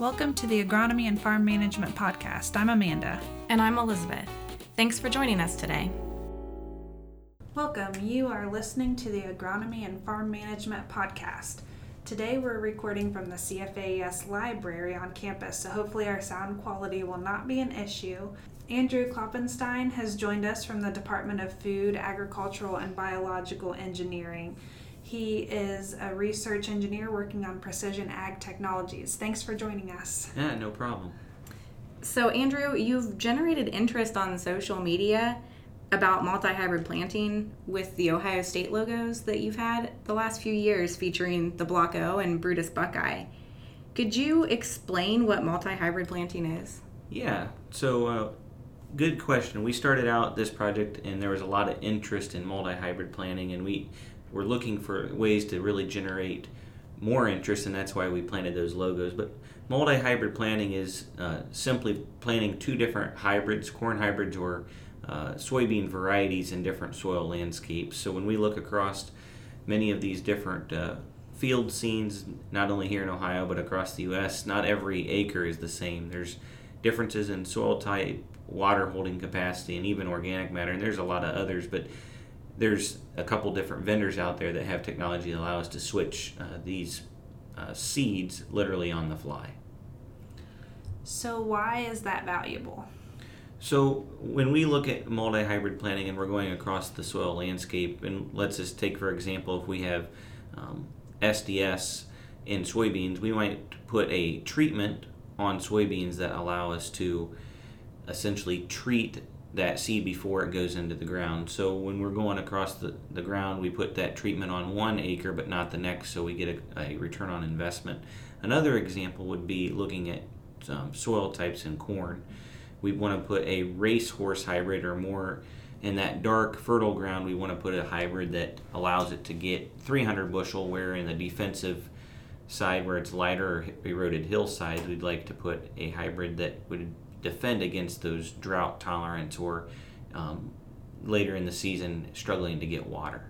Welcome to the Agronomy and Farm Management Podcast. I'm Amanda. And I'm Elizabeth. Thanks for joining us today. Welcome. You are listening to the Agronomy and Farm Management Podcast. Today we're recording from the CFAES library on campus, so hopefully our sound quality will not be an issue. Andrew Klopfenstein has joined us from the Department of Food, Agricultural, and Biological Engineering. He is a research engineer working on precision ag technologies. Thanks for joining us. Yeah, no problem. So, Andrew, you've generated interest on social media about multi hybrid planting with the Ohio State logos that you've had the last few years featuring the Block O and Brutus Buckeye. Could you explain what multi hybrid planting is? Yeah, so uh, good question. We started out this project and there was a lot of interest in multi hybrid planting, and we we're looking for ways to really generate more interest, and that's why we planted those logos. But multi-hybrid planting is uh, simply planting two different hybrids, corn hybrids or uh, soybean varieties in different soil landscapes. So when we look across many of these different uh, field scenes, not only here in Ohio but across the U.S., not every acre is the same. There's differences in soil type, water holding capacity, and even organic matter, and there's a lot of others, but there's a couple different vendors out there that have technology that allow us to switch uh, these uh, seeds literally on the fly. So, why is that valuable? So, when we look at multi hybrid planting and we're going across the soil landscape, and let's just take for example, if we have um, SDS in soybeans, we might put a treatment on soybeans that allow us to essentially treat that seed before it goes into the ground. So when we're going across the, the ground, we put that treatment on one acre but not the next, so we get a, a return on investment. Another example would be looking at um, soil types in corn. We want to put a racehorse hybrid or more in that dark, fertile ground. We want to put a hybrid that allows it to get 300 bushel, where in the defensive side where it's lighter eroded hillside, we'd like to put a hybrid that would defend against those drought tolerance or um, later in the season struggling to get water.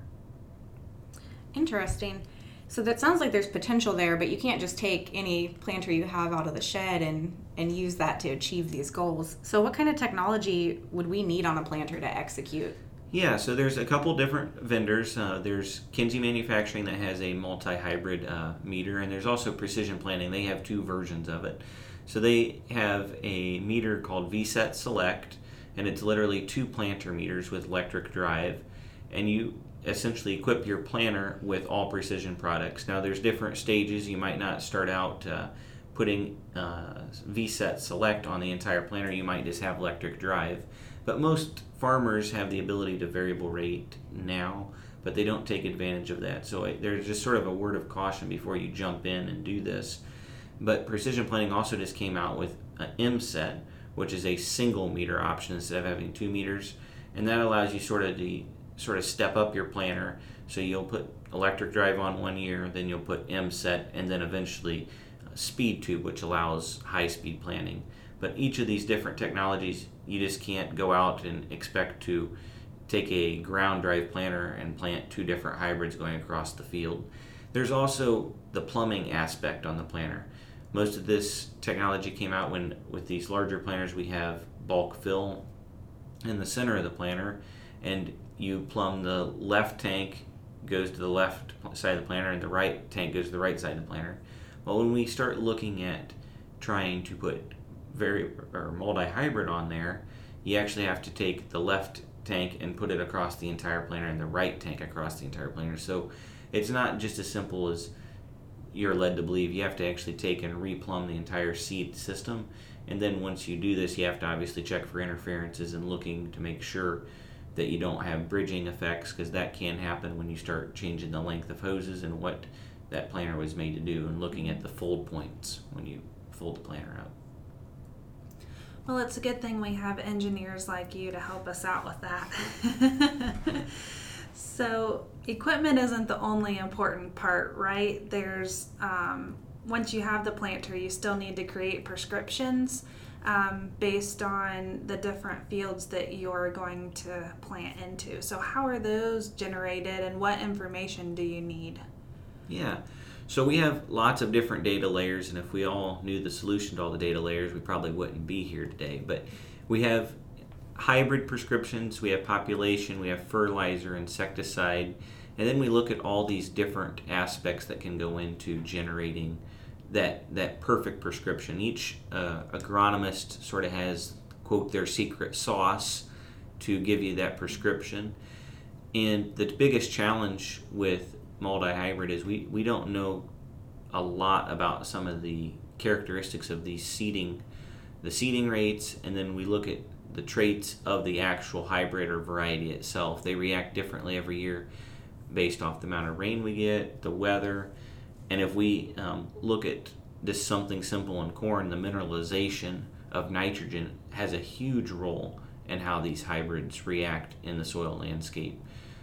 Interesting. So that sounds like there's potential there, but you can't just take any planter you have out of the shed and, and use that to achieve these goals. So, what kind of technology would we need on a planter to execute? Yeah, so there's a couple different vendors. Uh, there's Kinze Manufacturing that has a multi hybrid uh, meter, and there's also Precision Planting. They have two versions of it. So they have a meter called VSET Select, and it's literally two planter meters with electric drive, and you essentially equip your planter with all precision products. Now there's different stages. You might not start out uh, putting uh, VSET Select on the entire planter. You might just have electric drive, but most farmers have the ability to variable rate now but they don't take advantage of that. So there's just sort of a word of caution before you jump in and do this. But Precision Planting also just came out with an mSet, which is a single meter option instead of having two meters, and that allows you sort of to sort of step up your planter. So you'll put electric drive on one year, then you'll put mSet, and then eventually uh, SpeedTube, which allows high speed planting. But each of these different technologies, you just can't go out and expect to take a ground drive planter and plant two different hybrids going across the field. There's also the plumbing aspect on the planter. Most of this technology came out when, with these larger planters, we have bulk fill in the center of the planter, and you plumb the left tank goes to the left side of the planter, and the right tank goes to the right side of the planter. Well, when we start looking at trying to put very or multi hybrid on there, you actually have to take the left tank and put it across the entire planter, and the right tank across the entire planter. So it's not just as simple as you're led to believe you have to actually take and replumb the entire seed system. And then once you do this, you have to obviously check for interferences and looking to make sure that you don't have bridging effects because that can happen when you start changing the length of hoses and what that planter was made to do and looking at the fold points when you fold the planter up. Well, it's a good thing we have engineers like you to help us out with that. so, equipment isn't the only important part, right? There's um, once you have the planter, you still need to create prescriptions um, based on the different fields that you're going to plant into. So, how are those generated and what information do you need? Yeah. So we have lots of different data layers, and if we all knew the solution to all the data layers, we probably wouldn't be here today. But we have hybrid prescriptions, we have population, we have fertilizer, insecticide, and then we look at all these different aspects that can go into generating that that perfect prescription. Each uh, agronomist sort of has quote their secret sauce to give you that prescription. And the biggest challenge with multi-hybrid is we, we don't know a lot about some of the characteristics of these seeding the seeding rates and then we look at the traits of the actual hybrid or variety itself. They react differently every year based off the amount of rain we get the weather and if we um, look at this something simple in corn the mineralization of nitrogen has a huge role in how these hybrids react in the soil landscape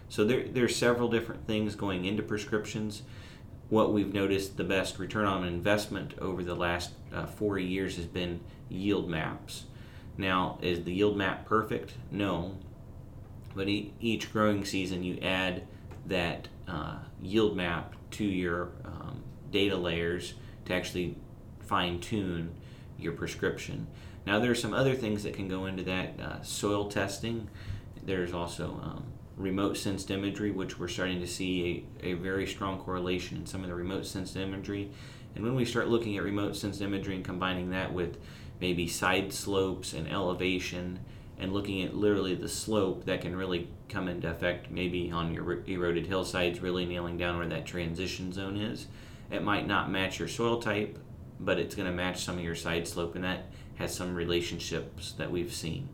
so there, there are several different things going into prescriptions. What we've noticed the best return on investment over the last uh, four years has been yield maps. Now, is the yield map perfect? No. But e- each growing season, you add that uh, yield map to your um, data layers to actually fine tune your prescription. Now, there are some other things that can go into that uh, soil testing. There's also um, remote sensed imagery, which we're starting to see a, a very strong correlation in some of the remote sensed imagery. And when we start looking at remote sensed imagery and combining that with maybe side slopes and elevation and looking at literally the slope that can really come into effect maybe on your eroded hillsides, really nailing down where that transition zone is. It might not match your soil type, but it's going to match some of your side slope, and that has some relationships that we've seen.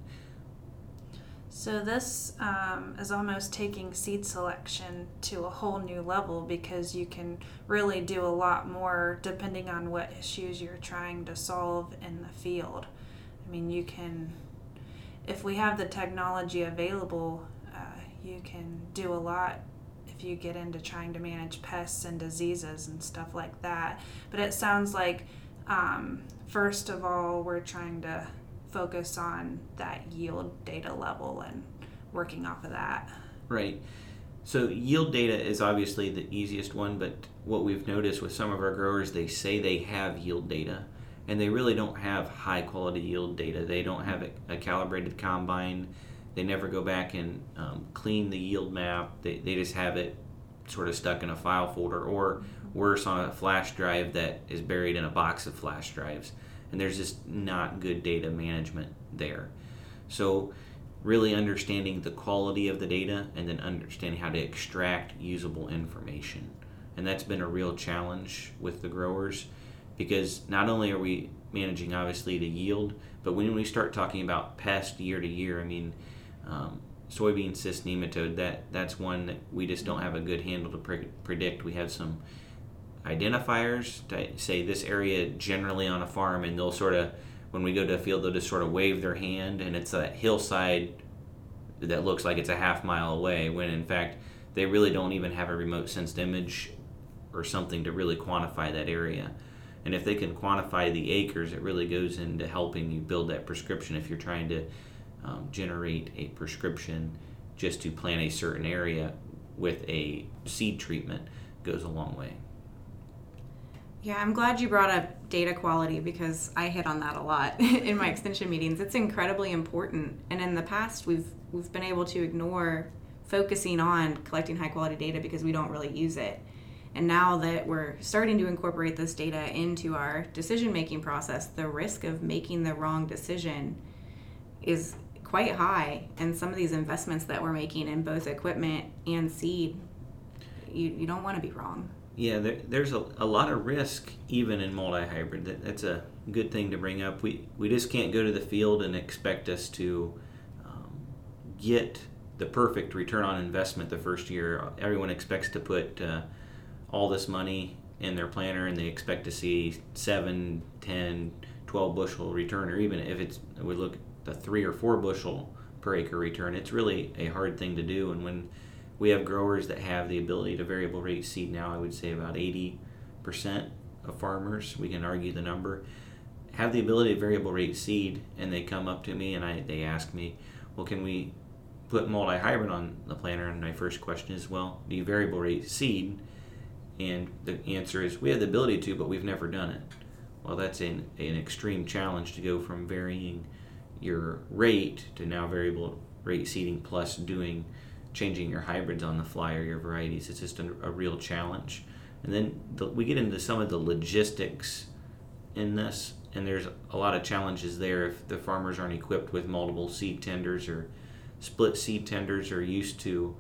So this um, is almost taking seed selection to a whole new level because you can really do a lot more depending on what issues you're trying to solve in the field. I mean, you can, if we have the technology available, uh, you can do a lot if you get into trying to manage pests and diseases and stuff like that. But it sounds like, um, first of all, we're trying to focus on that yield data level and working off of that. Right. So yield data is obviously the easiest one, but what we've noticed with some of our growers, they say they have yield data, and they really don't have high quality yield data. They don't have a, a calibrated combine. They never go back and um, clean the yield map. They, they just have it sort of stuck in a file folder, or worse, on a flash drive that is buried in a box of flash drives and there's just not good data management there. So, really understanding the quality of the data and then understanding how to extract usable information. And that's been a real challenge with the growers because not only are we managing obviously the yield, but when we start talking about pest year to year, I mean, um, soybean cyst nematode, that, that's one that we just don't have a good handle to pre- predict. We have some identifiers to say this area generally on a farm, and they'll sort of, when we go to a field, they'll just sort of wave their hand, and it's that hillside that looks like it's a half mile away, when in fact they really don't even have a remote sensed image or something to really quantify that area. And if they can quantify the acres, it really goes into helping you build that prescription if you're trying to um, generate a prescription just to plant a certain area with a seed treatment goes a long way. Yeah, I'm glad you brought up data quality because I hit on that a lot in my extension meetings. It's incredibly important, and in the past we've we've been able to ignore focusing on collecting high quality data because we don't really use it. And now that we're starting to incorporate this data into our decision making process, the risk of making the wrong decision is quite high. And some of these investments that we're making in both equipment and seed, you, you don't want to be wrong. Yeah, there, there's a, a lot of risk even in multi-hybrid. That, that's a good thing to bring up. We we just can't go to the field and expect us to um, get the perfect return on investment the first year. Everyone expects to put uh, all this money in their planter and they expect to see 7, 10, 12 bushel return, or even if it's we look the three or four bushel per acre return. It's really a hard thing to do, and when we have growers that have the ability to variable rate seed now. I would say about 80% of farmers, we can argue the number, have the ability to variable rate seed, and they come up to me and I, they ask me, well, can we put multi hybrid on the planter? And my first question is, well, do you variable rate seed? And the answer is we have the ability to, but we've never done it. Well, that's an, an extreme challenge to go from varying your rate to now variable rate seeding plus doing changing your hybrids on the fly or your varieties. It's just a, a real challenge. And then the, we get into some of the logistics in this, and there's a lot of challenges there if the farmers aren't equipped with multiple seed tenders or split seed tenders or used to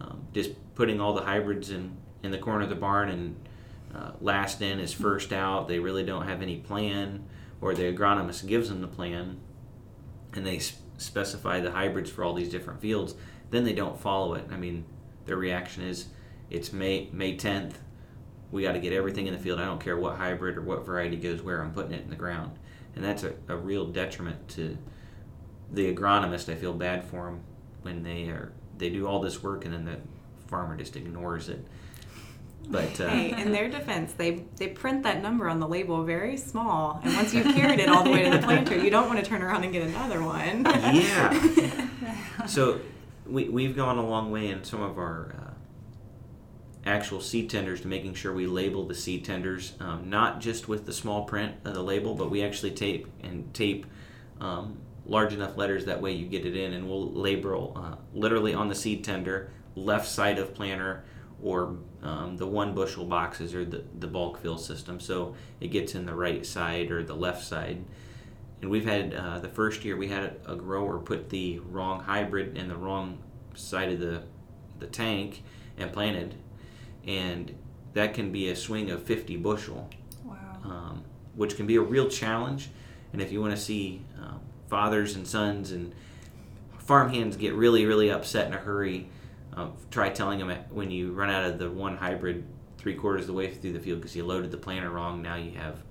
um, just putting all the hybrids in, in the corner of the barn and uh, last in is first out. They really don't have any plan, or the agronomist gives them the plan, and they sp- specify the hybrids for all these different fields. Then they don't follow it. I mean, their reaction is, "It's May May 10th. We got to get everything in the field. I don't care what hybrid or what variety goes where. I'm putting it in the ground." And that's a, a real detriment to the agronomist. I feel bad for them when they are they do all this work and then the farmer just ignores it. But uh, hey, in their defense, they they print that number on the label very small, and once you've carried it all the way to the planter, you don't want to turn around and get another one. yeah. So we we've gone a long way in some of our uh, actual seed tenders to making sure we label the seed tenders um, not just with the small print of the label, but we actually tape and tape. Um, large enough letters that way you get it in and we'll label uh, literally on the seed tender left side of planter or um, the one bushel boxes or the, the bulk fill system so it gets in the right side or the left side and we've had uh, the first year we had a grower put the wrong hybrid in the wrong side of the the tank and planted. And that can be a swing of 50 bushel. Wow. um, which can be a real challenge. And if you want to see um, fathers and sons and farm hands get really really upset in a hurry uh, try telling them when you run out of the one hybrid three quarters of the way through the field because you loaded the planter wrong now you have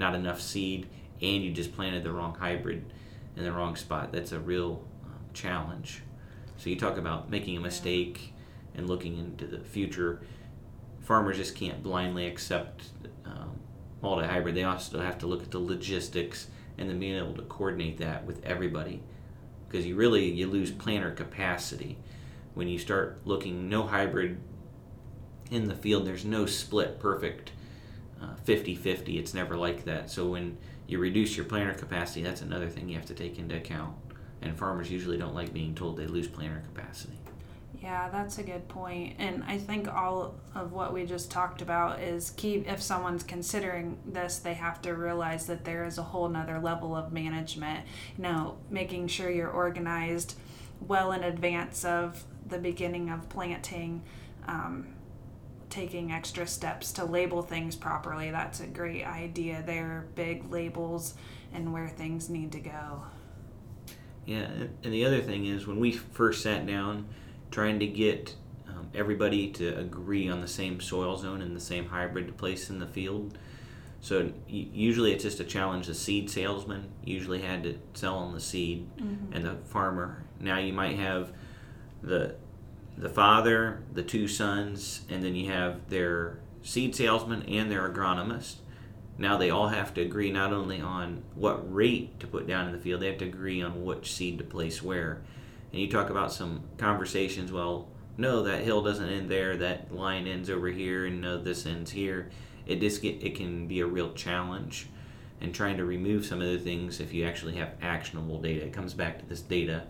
not enough seed and you just planted the wrong hybrid in the wrong spot. That's a real um, challenge. So you talk about making a mistake and looking into the future. Farmers just can't blindly accept um, multi-hybrid. They also have to look at the logistics and then being able to coordinate that with everybody. Because you really you lose planter capacity. When you start looking no hybrid in the field there's no split perfect uh, 50-50 it's never like that. So when you reduce your planter capacity that's another thing you have to take into account and farmers usually don't like being told they lose planter capacity Yeah, that's a good point. And I think all of what we just talked about is key. If someone's considering this, they have to realize that there is a whole nother level of management. You know, making sure you're organized well in advance of the beginning of planting, um, taking extra steps to label things properly. That's a great idea there. Big labels and where things need to go. Yeah, and- the other thing is when we first sat down, trying to get um, everybody to agree on the same soil zone and the same hybrid to place in the field. So usually it's just a challenge. The seed salesman usually had to sell on the seed, and the farmer. Now you might have the the father, the two sons, and then you have their seed salesman and their agronomist. Now they all have to agree not only on what rate to put down in the field, they have to agree on which seed to place where. And you talk about some conversations, well, no, that hill doesn't end there, that line ends over here, and no, this ends here. It just get it can be a real challenge and trying to remove some of the things if you actually have actionable data. It comes back to this data,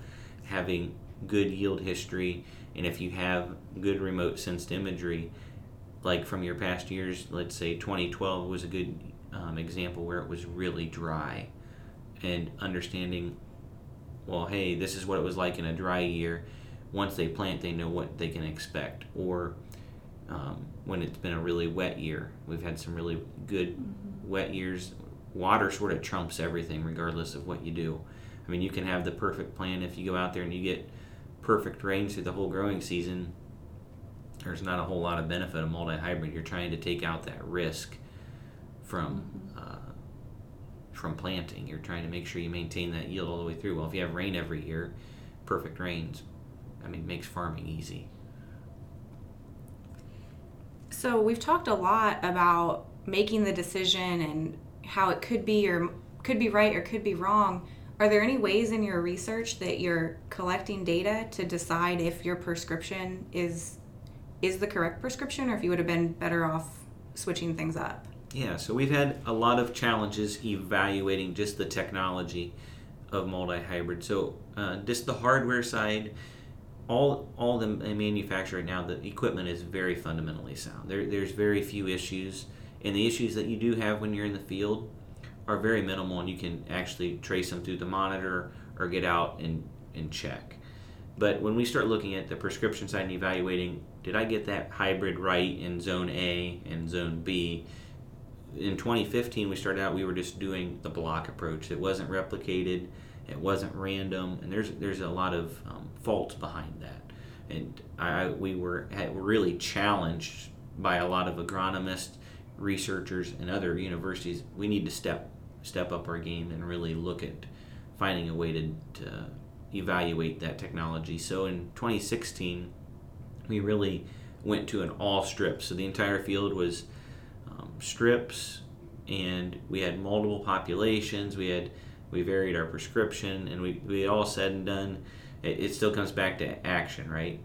having good yield history, and if you have good remote sensed imagery, like from your past years, let's say 2012 was a good um, example where it was really dry, and understanding, well, hey, this is what it was like in a dry year. Once they plant, they know what they can expect. Or um, when it's been a really wet year, we've had some really good wet years. Water sort of trumps everything, regardless of what you do. I mean, you can have the perfect plan if you go out there and you get perfect rains through the whole growing season. There's not a whole lot of benefit of multi-hybrid. You're trying to take out that risk from uh, from planting. You're trying to make sure you maintain that yield all the way through. Well, if you have rain every year, perfect rains, I mean, makes farming easy. So we've talked a lot about making the decision and how it could be or could be right or could be wrong. Are there any ways in your research that you're collecting data to decide if your prescription is is the correct prescription or if you would have been better off switching things up. Yeah, so we've had a lot of challenges evaluating just the technology of multi-hybrid. So uh, just the hardware side, all all the manufacturing now, the equipment is very fundamentally sound. There, there's very few issues, and the issues that you do have when you're in the field are very minimal, and you can actually trace them through the monitor or get out and and check. But when we start looking at the prescription side and evaluating, did I get that hybrid right in zone A and zone B? In 2015, we started out, we were just doing the block approach. It wasn't replicated, it wasn't random, and there's there's a lot of um, faults behind that. And I, we were really challenged by a lot of agronomists, researchers, and other universities. We need to step step up our game and really look at finding a way to, to evaluate that technology. So in 2016, we really went to an all strips. So the entire field was um, strips, and we had multiple populations. We had we varied our prescription, and we we all said and done. It, it still comes back to action, right?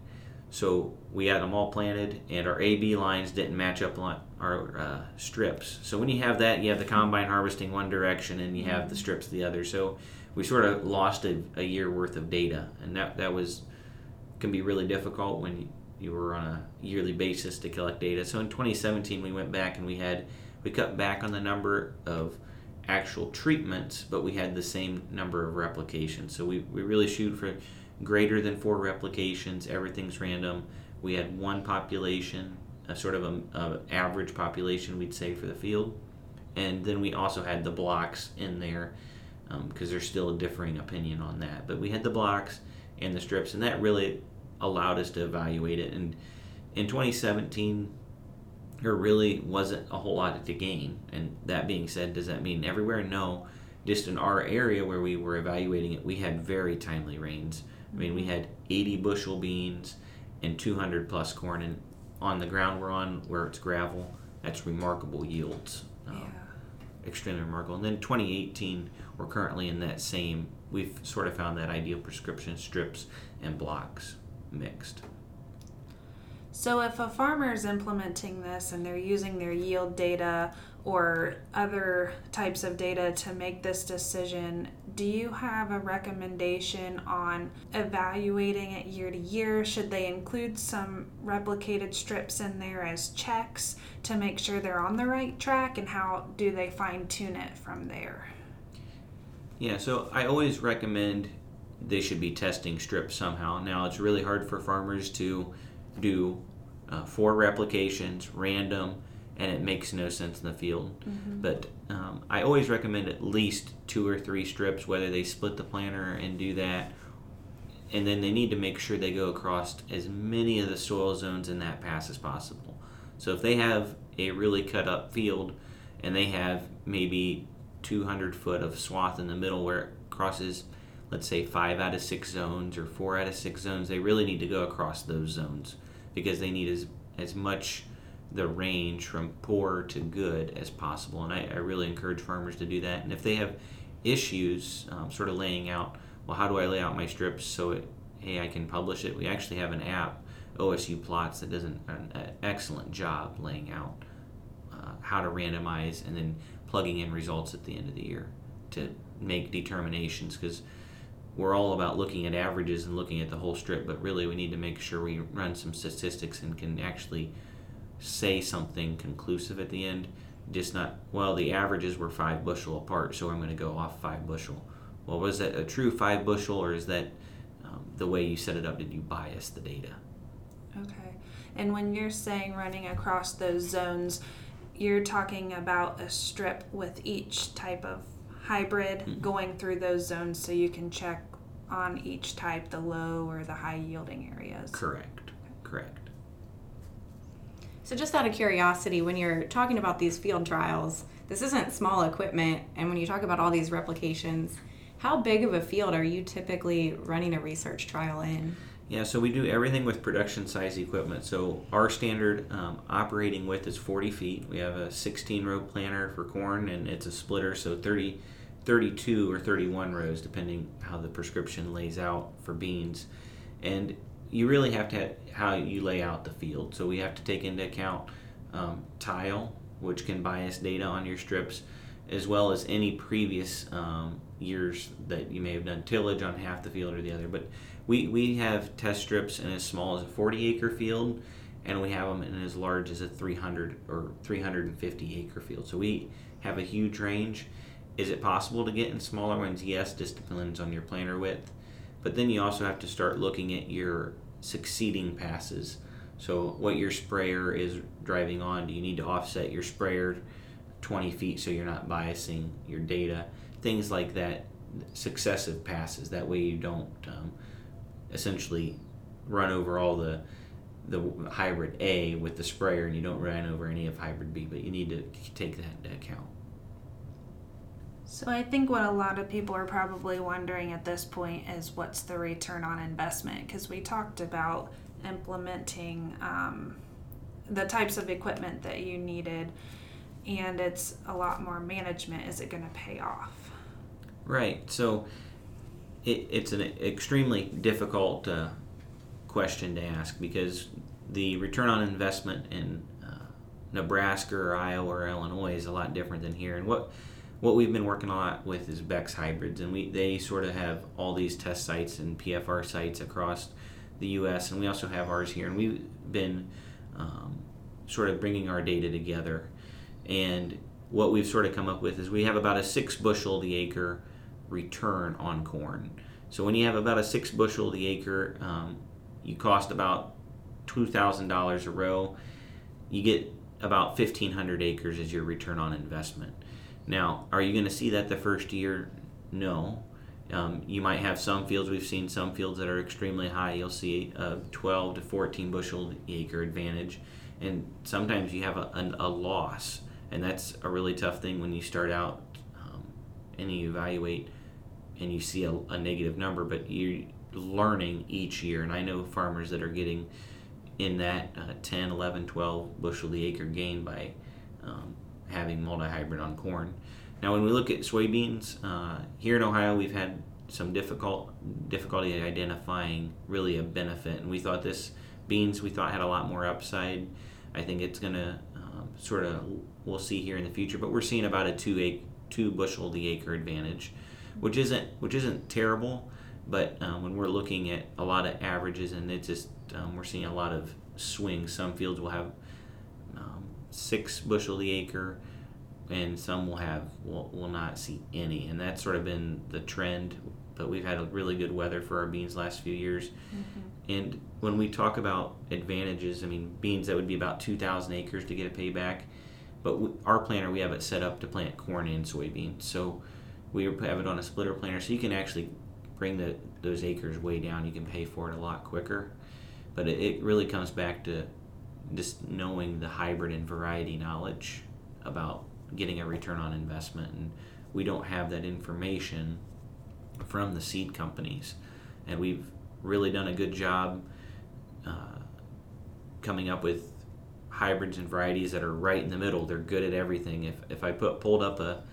So we had them all planted, and our AB lines didn't match up our uh, strips. So when you have that, you have the combine harvesting one direction, and you have the strips the other. So we sort of lost a, a year worth of data, and that that was can be really difficult when you, you were on a yearly basis to collect data. So in 2017, we went back and we had we cut back on the number of actual treatments, but we had the same number of replications. So we, we really shoot for greater than four replications. Everything's random. We had one population, a sort of a, a average population, we'd say for the field, and then we also had the blocks in there because um, there's still a differing opinion on that. But we had the blocks and the strips, and that really allowed us to evaluate it. And in 2017, there really wasn't a whole lot to gain. And that being said, does that mean everywhere? No. Just in our area where we were evaluating it, we had very timely rains. I mean, we had 80 bushel beans and 200 plus corn. And on the ground we're on, where it's gravel, that's remarkable yields. Um, yeah. Extremely remarkable. And then 2018, we're currently in that same, we've sort of found that ideal prescription strips and blocks mixed. So, if a farmer is implementing this and they're using their yield data or other types of data to make this decision, do you have a recommendation on evaluating it year to year? Should they include some replicated strips in there as checks to make sure they're on the right track? And how do they fine tune it from there? Yeah, so I always recommend they should be testing strips somehow. Now, it's really hard for farmers to do uh, four replications, random, and it makes no sense in the field. Mm-hmm. But um, I always recommend at least two or three strips, whether they split the planter and do that. And then they need to make sure they go across as many of the soil zones in that pass as possible. So if they have a really cut up field and they have maybe 200 foot of swath in the middle where it crosses, let's say, five out of six zones or four out of six zones. They really need to go across those zones because they need as, as much the range from poor to good as possible. And I, I really encourage farmers to do that. And if they have issues, um, sort of laying out, well, how do I lay out my strips so it, hey, I can publish it? We actually have an app, OSU Plots, that does an, an excellent job laying out uh, how to randomize and then plugging in results at the end of the year to make determinations because we're all about looking at averages and looking at the whole strip, but really we need to make sure we run some statistics and can actually say something conclusive at the end. Just not, well, the averages were five bushel apart, so I'm going to go off five bushel. Well, was that a true five bushel, or is that um, the way you set it up? Did you bias the data? Okay. And when you're saying running across those zones, you're talking about a strip with each type of hybrid mm-hmm. going through those zones so you can check on each type the low or the high yielding areas. Correct. Correct. So, just out of curiosity, when you're talking about these field trials, this isn't small equipment, and when you talk about all these replications, how big of a field are you typically running a research trial in? Yeah, so we do everything with production size equipment. So our standard um, operating width is 40 feet. We have a 16 row planter for corn, and it's a splitter, so 30, 32 or 31 rows, depending how the prescription lays out for beans. And you really have to have how you lay out the field. So we have to take into account um, tile, which can bias data on your strips, as well as any previous um, years that you may have done tillage on half the field or the other. But we, we have test strips in as small as a 40 acre field, and we have them in as large as a 300 or 350 acre field. So we have a huge range. Is it possible to get in smaller ones? Yes, just depends on your planter width. But then you also have to start looking at your succeeding passes. So what your sprayer is driving on, do you need to offset your sprayer 20 feet so you're not biasing your data? Things like that, successive passes. That way you don't um, essentially run over all the the hybrid A with the sprayer and you don't run over any of hybrid B, but you need to take that into account. So I think what a lot of people are probably wondering at this point is what's the return on investment? Because we talked about implementing um, the types of equipment that you needed, and it's a lot more management. Is it going to pay off? Right. So it, it's an extremely difficult uh, question to ask because the return on investment in uh, Nebraska or Iowa or Illinois is a lot different than here. And what what we've been working a lot with is Beck's hybrids, and we they sort of have all these test sites and PFR sites across the U.S. and we also have ours here, and we've been um, sort of bringing our data together. And what we've sort of come up with is we have about a six bushel the acre return on corn. So when you have about a six bushel the acre, um, you cost about two thousand dollars a row. You get about fifteen hundred acres as your return on investment. Now, are you going to see that the first year? No. Um, you might have some fields, we've seen some fields that are extremely high. You'll see a 12 to 14 bushel acre advantage. And sometimes you have a, a, a loss. And that's a really tough thing when you start out um, and you evaluate and you see a, a negative number, but you're learning each year. And I know farmers that are getting in that uh, 10, 11, 12 bushel the acre gain by um, having multi-hybrid on corn. Now, when we look at soybeans uh, here in Ohio, we've had some difficult difficulty identifying really a benefit, and we thought this beans we thought had a lot more upside. I think it's to um, sort of we'll see here in the future, but we're seeing about a two acre, two bushel the acre advantage, which isn't which isn't terrible, but um, when we're looking at a lot of averages and it's just um, we're seeing a lot of swings. Some fields will have six bushel the acre, and some will have will, will not see any, and that's sort of been the trend. But we've had a really good weather for our beans last few years, mm-hmm. and when we talk about advantages, I mean beans that would be about two thousand acres to get a payback, but we, our planter we have it set up to plant corn and soybeans, so we have it on a splitter planter, so you can actually bring the those acres way down. You can pay for it a lot quicker, but it, it really comes back to just knowing the hybrid and variety knowledge about getting a return on investment and we don't have that information from the seed companies. And we've really done a good job uh, coming up with hybrids and varieties that are right in the middle. They're good at everything. If, if i put pulled up a,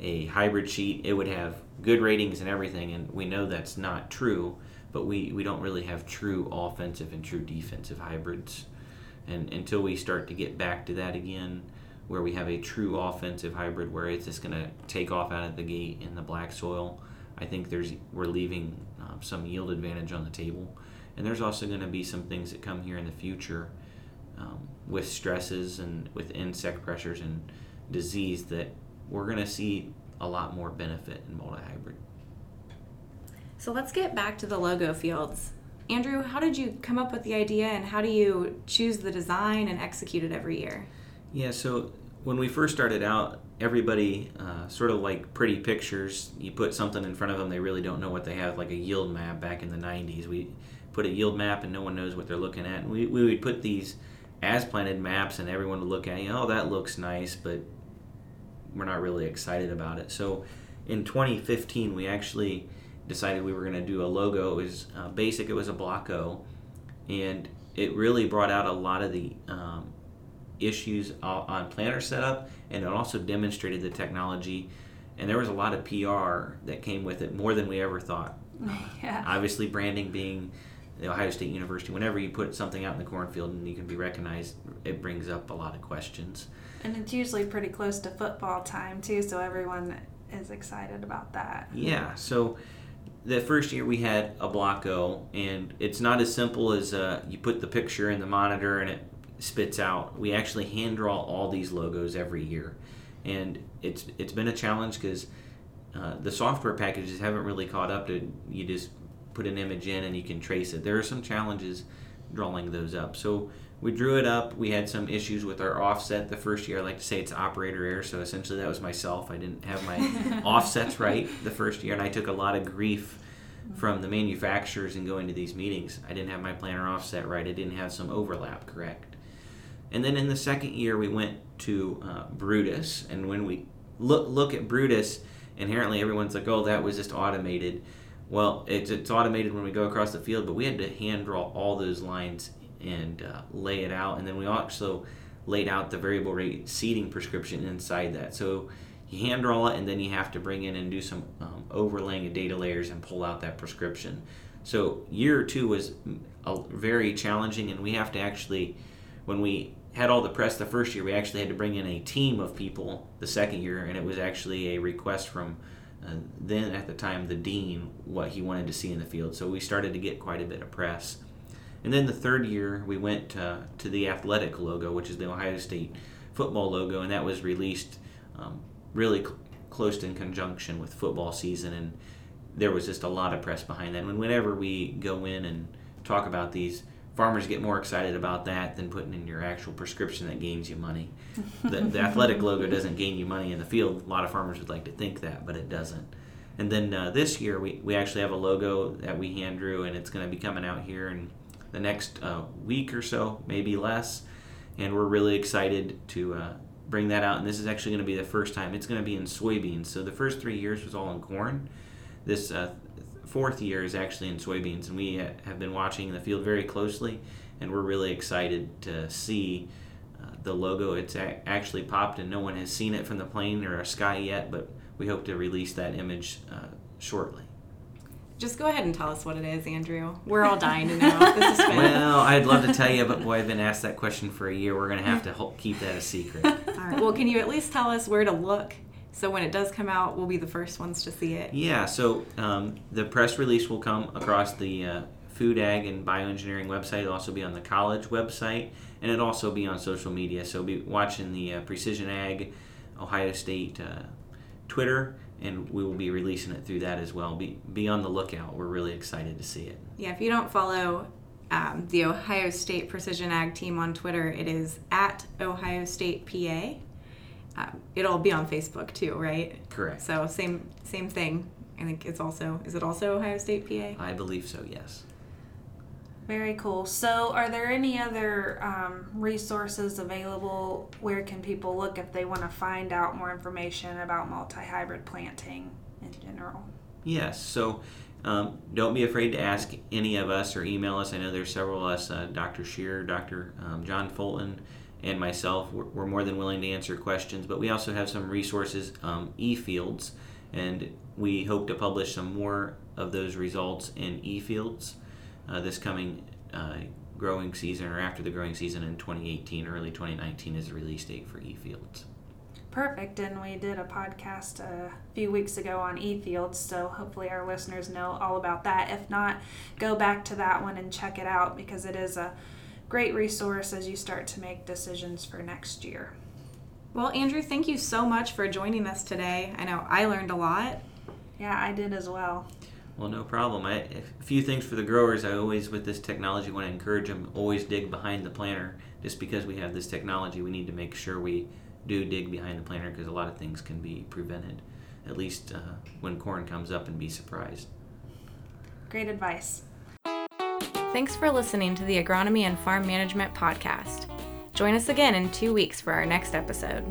a hybrid sheet it would have good ratings and everything and we know that's not true but we, we don't really have true offensive and true defensive hybrids and until we start to get back to that again, where we have a true offensive hybrid where it's just going to take off out of the gate in the black soil, I think there's we're leaving um, some yield advantage on the table. And there's also going to be some things that come here in the future um, with stresses and with insect pressures and disease that we're going to see a lot more benefit in multi-hybrid. So let's get back to the logo fields. Andrew, how did you come up with the idea and how do you choose the design and execute it every year? Yeah, so when we first started out, everybody uh, sort of like pretty pictures. You put something in front of them, they really don't know what they have, like a yield map back in the 90s. We put a yield map and no one knows what they're looking at. And we, we would put these as planted maps and everyone would look at it, oh, that looks nice, but we're not really excited about it. So in 2015, we actually decided we were going to do a logo. It was uh, basic, it was a block O, and it really brought out a lot of the um, issues on planner setup, and it also demonstrated the technology. And there was a lot of PR that came with it, more than we ever thought. Yeah. Obviously, branding being the Ohio State University, whenever you put something out in the cornfield and you can be recognized, it brings up a lot of questions. And it's usually pretty close to football time too, so everyone is excited about that. Yeah. So the first year we had a block O, and it's not as simple as uh, you put the picture in the monitor and it spits out. We actually hand draw all these logos every year, and it's it's been a challenge because uh, the software packages haven't really caught up to you just put an image in and you can trace it. There are some challenges drawing those up. So we drew it up. We had some issues with our offset the first year. I like to say it's operator error. So essentially, that was myself. I didn't have my offsets right the first year, and I took a lot of grief from the manufacturers and going to these meetings. I didn't have my planner offset right. I didn't have some overlap correct. And then in the second year, we went to uh, Brutus, and when we look look at Brutus, inherently everyone's like, "Oh, that was just automated." Well, it's, it's automated when we go across the field, but we had to hand draw all those lines and uh, lay it out. And then we also laid out the variable rate seeding prescription inside that. So you hand draw it, and then you have to bring in and do some um, overlaying of data layers and pull out that prescription. So year two was a, very challenging, and we have to actually, when we had all the press the first year, we actually had to bring in a team of people the second year, and it was actually a request from uh, then at the time the dean what he wanted to see in the field. So we started to get quite a bit of press. And then the third year we went uh, to the athletic logo, which is the Ohio State football logo, and that was released um, really cl- close in conjunction with football season, and there was just a lot of press behind that. And whenever we go in and talk about these farmers get more excited about that than putting in your actual prescription that gains you money. The, the athletic logo doesn't gain you money in the field. A lot of farmers would like to think that, but it doesn't. And then uh, this year, we, we actually have a logo that we hand drew, and it's going to be coming out here in the next uh, week or so, maybe less. And we're really excited to uh, bring that out. And this is actually going to be the first time. It's going to be in soybeans. So the first three years was all in corn. This uh, fourth year is actually in soybeans, and we have been watching the field very closely, and we're really excited to see uh, the logo. It's a- actually popped, and no one has seen it from the plane or a sky yet, but we hope to release that image uh, shortly. Just go ahead and tell us what it is, Andrew. We're all dying to know. This is well, I'd love to tell you, but boy, I've been asked that question for a year. We're going to have to keep that a secret. All right. Well, can you at least tell us where to look so when it does come out, we'll be the first ones to see it. Yeah. So um, the press release will come across the uh, Food Ag and Bioengineering website. It'll also be on the college website, and it'll also be on social media. So be watching the uh, Precision Ag Ohio State uh, Twitter, and we will be releasing it through that as well. Be be on the lookout. We're really excited to see it. Yeah. If you don't follow. Um, the Ohio State Precision Ag team on Twitter. It is at Ohio State PA um, it'll be on Facebook too, right? Correct. So same same thing. I think it's also is it also Ohio State PA? I believe so. Yes. Very cool. So, are there any other um, resources available? Where can people look if they want to find out more information about multi hybrid planting in general? Yes. So, um, don't be afraid to ask any of us or email us. I know there's several of us, uh, Dr. Shearer, Dr. Um, John Fulton, and myself. We're, we're, more than willing to answer questions, but we also have some resources, um, eFields, and we hope to publish some more of those results in eFields uh, this coming uh, growing season or after the growing season in 2018, early 2019 is the release date for eFields. Perfect, and we did a podcast a few weeks ago on eFields, so hopefully our listeners know all about that. If not, go back to that one and check it out because it is a great resource as you start to make decisions for next year. Well, Andrew, thank you so much for joining us today. I know I learned a lot. Yeah, I did as well. Well, no problem. I, a few things for the growers. I always, with this technology, want to encourage them always dig behind the planter. Just because we have this technology, we need to make sure we do dig behind the planter because a lot of things can be prevented. At least uh, when corn comes up, and be surprised. Great advice. Thanks for listening to the Agronomy and Farm Management Podcast. Join us again in two weeks for our next episode.